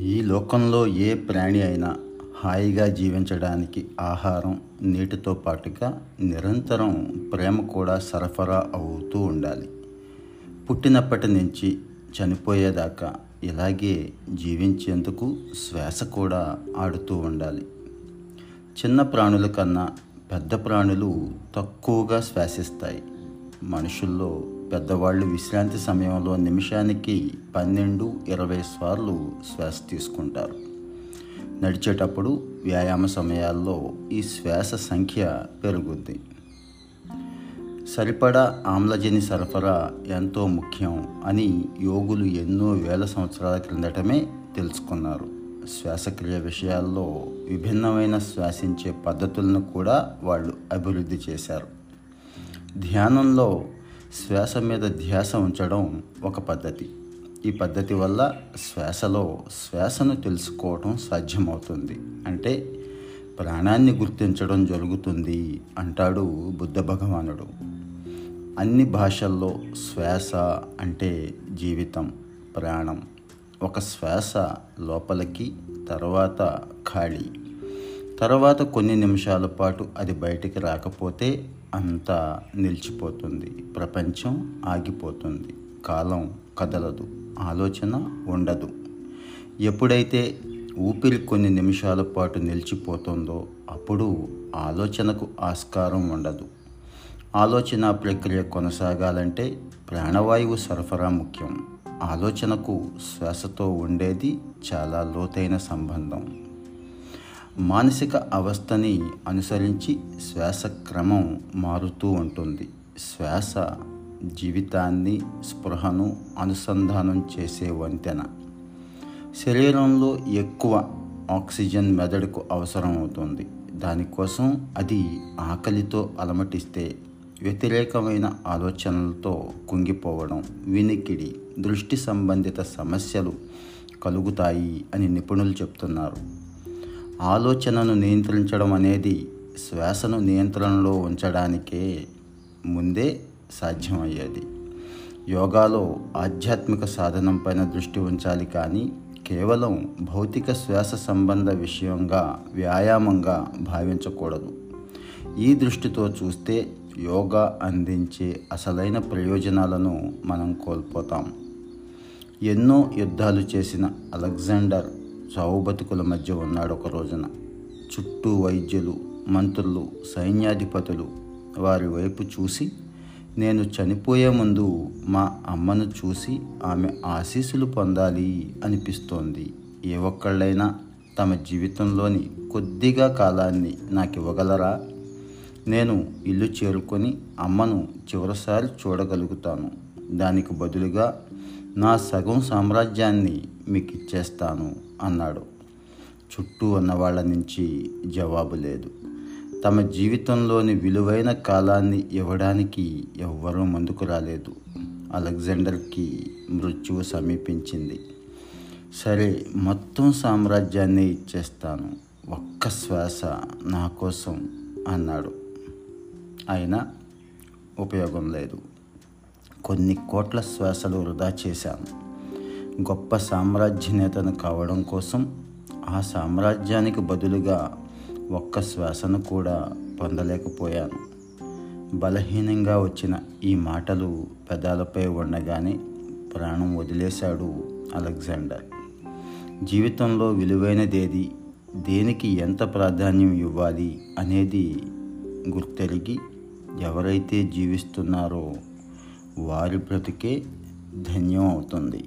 ఈ లోకంలో ఏ ప్రాణి అయినా హాయిగా జీవించడానికి ఆహారం నీటితో పాటుగా నిరంతరం ప్రేమ కూడా సరఫరా అవుతూ ఉండాలి. పుట్టినప్పటి నుంచి చనిపోయేదాకా ఇలాగే జీవించేందుకు శ్వాస కూడా ఆడుతూ ఉండాలి. చిన్న ప్రాణుల కన్నా పెద్ద ప్రాణులు తక్కువగా శ్వాసిస్తాయి. మనుషుల్లో పెద్దవాళ్ళు విశ్రాంతి సమయంలో నిమిషానికి పన్నెండు ఇరవై సార్లు శ్వాస తీసుకుంటారు. నడిచేటప్పుడు వ్యాయామ సమయాల్లో ఈ శ్వాస సంఖ్య పెరుగుద్ది. సరిపడా ఆమ్లజని సరఫరా ఎంతో ముఖ్యం అని యోగులు ఎన్నో వేల సంవత్సరాల క్రిందటమే తెలుసుకున్నారు. శ్వాసక్రియ విషయాల్లో విభిన్నమైన శ్వాసించే పద్ధతులను కూడా వాళ్ళు అభివృద్ధి చేశారు. ధ్యానంలో శ్వాస మీద ధ్యాస ఉంచడం ఒక పద్ధతి. ఈ పద్ధతి వల్ల శ్వాసలో శ్వాసను తెలుసుకోవడం సాధ్యమవుతుంది. అంటే ప్రాణాన్ని గుర్తించడం జరుగుతుంది అంటాడు బుద్ధ భగవానుడు. అన్ని భాషల్లో శ్వాస అంటే జీవితం ప్రాణం. ఒక శ్వాస లోపలికి తర్వాత ఖాళీ. తర్వాత కొన్ని నిమిషాల పాటు అది బయటికి రాకపోతే అంతా నిలిచిపోతుంది. ప్రపంచం ఆగిపోతుంది. కాలం కదలదు. ఆలోచన ఉండదు. ఎప్పుడైతే ఊపిరి కొన్ని నిమిషాల పాటు నిలిచిపోతుందో అప్పుడు ఆలోచనకు ఆస్కారం ఉండదు. ఆలోచన ప్రక్రియ కొనసాగాలంటే ప్రాణవాయువు సరఫరా ముఖ్యం. ఆలోచనకు శ్వాసతో ఉండేది చాలా లోతైన సంబంధం. మానసిక అవస్థని అనుసరించి శ్వాస క్రమం మారుతూ ఉంటుంది. శ్వాస జీవితాన్ని స్పృహను అనుసంధానం చేసే వంతెన. శరీరంలో ఎక్కువ ఆక్సిజన్ మెదడుకు అవసరం అవుతుంది. దానికోసం అది ఆకలితో అలమటిస్తే వ్యతిరేకమైన ఆలోచనలతో కుంగిపోవడం వినికిడి దృష్టి సంబంధిత సమస్యలు కలుగుతాయి అని నిపుణులు చెప్తున్నారు. ఆలోచనను నియంత్రించడం అనేది శ్వాసను నియంత్రణలో ఉంచడానికే ముందే సాధ్యమయ్యేది. యోగాలో ఆధ్యాత్మిక సాధనం పైన దృష్టి ఉంచాలి కానీ కేవలం భౌతిక శ్వాస సంబంధ విషయంగా వ్యాయామంగా భావించకూడదు. ఈ దృష్టితో చూస్తే యోగా అందించే అసలైన ప్రయోజనాలను మనం కోల్పోతాం. ఎన్నో యుద్ధాలు చేసిన అలెగ్జాండర్ చావు బతుకుల మధ్య ఉన్నాడు ఒక రోజున. చుట్టూ వైద్యులు మంత్రులు సైన్యాధిపతులు వారి వైపు చూసి నేను చనిపోయే ముందు మా అమ్మను చూసి ఆమె ఆశీస్సులు పొందాలి అనిపిస్తోంది. ఏ ఒక్కళ్ళైనా తమ జీవితంలోని కొద్దిగా కాలాన్ని నాకు ఇవ్వగలరా నేను ఇల్లు చేరుకొని అమ్మను చివరిసారి చూడగలుగుతాను. దానికి బదులుగా నా సగం సామ్రాజ్యాన్ని మీకు ఇచ్చేస్తాను అన్నాడు. చుట్టూ ఉన్న వాళ్ళ నుంచి జవాబు లేదు. తమ జీవితంలోని విలువైన కాలాన్ని ఇవ్వడానికి ఎవ్వరూ ముందుకు రాలేదు. అలెగ్జాండర్కి మృత్యువు సమీపించింది. సరే మొత్తం సామ్రాజ్యాన్ని ఇచ్చేస్తాను. ఒక్క శ్వాస నా కోసం అన్నాడు. అయినా ఉపయోగం లేదు. కొన్ని కోట్ల శ్వాసలు వృధా చేశాను. గొప్ప సామ్రాజ్య నేతను కావడం కోసం ఆ సామ్రాజ్యానికి బదులుగా ఒక్క శ్వాసను కూడా పొందలేకపోయాను. బలహీనంగా వచ్చిన ఈ మాటలు పెదాలపై ఉండగానే ప్రాణం వదిలేశాడు అలెగ్జాండర్. జీవితంలో విలువైనదేది దేనికి ఎంత ప్రాధాన్యం ఇవ్వాలి అనేది గుర్తెరిగి ఎవరైతే జీవిస్తున్నారో వారి బ్రతికే ధన్యం అవుతుంది.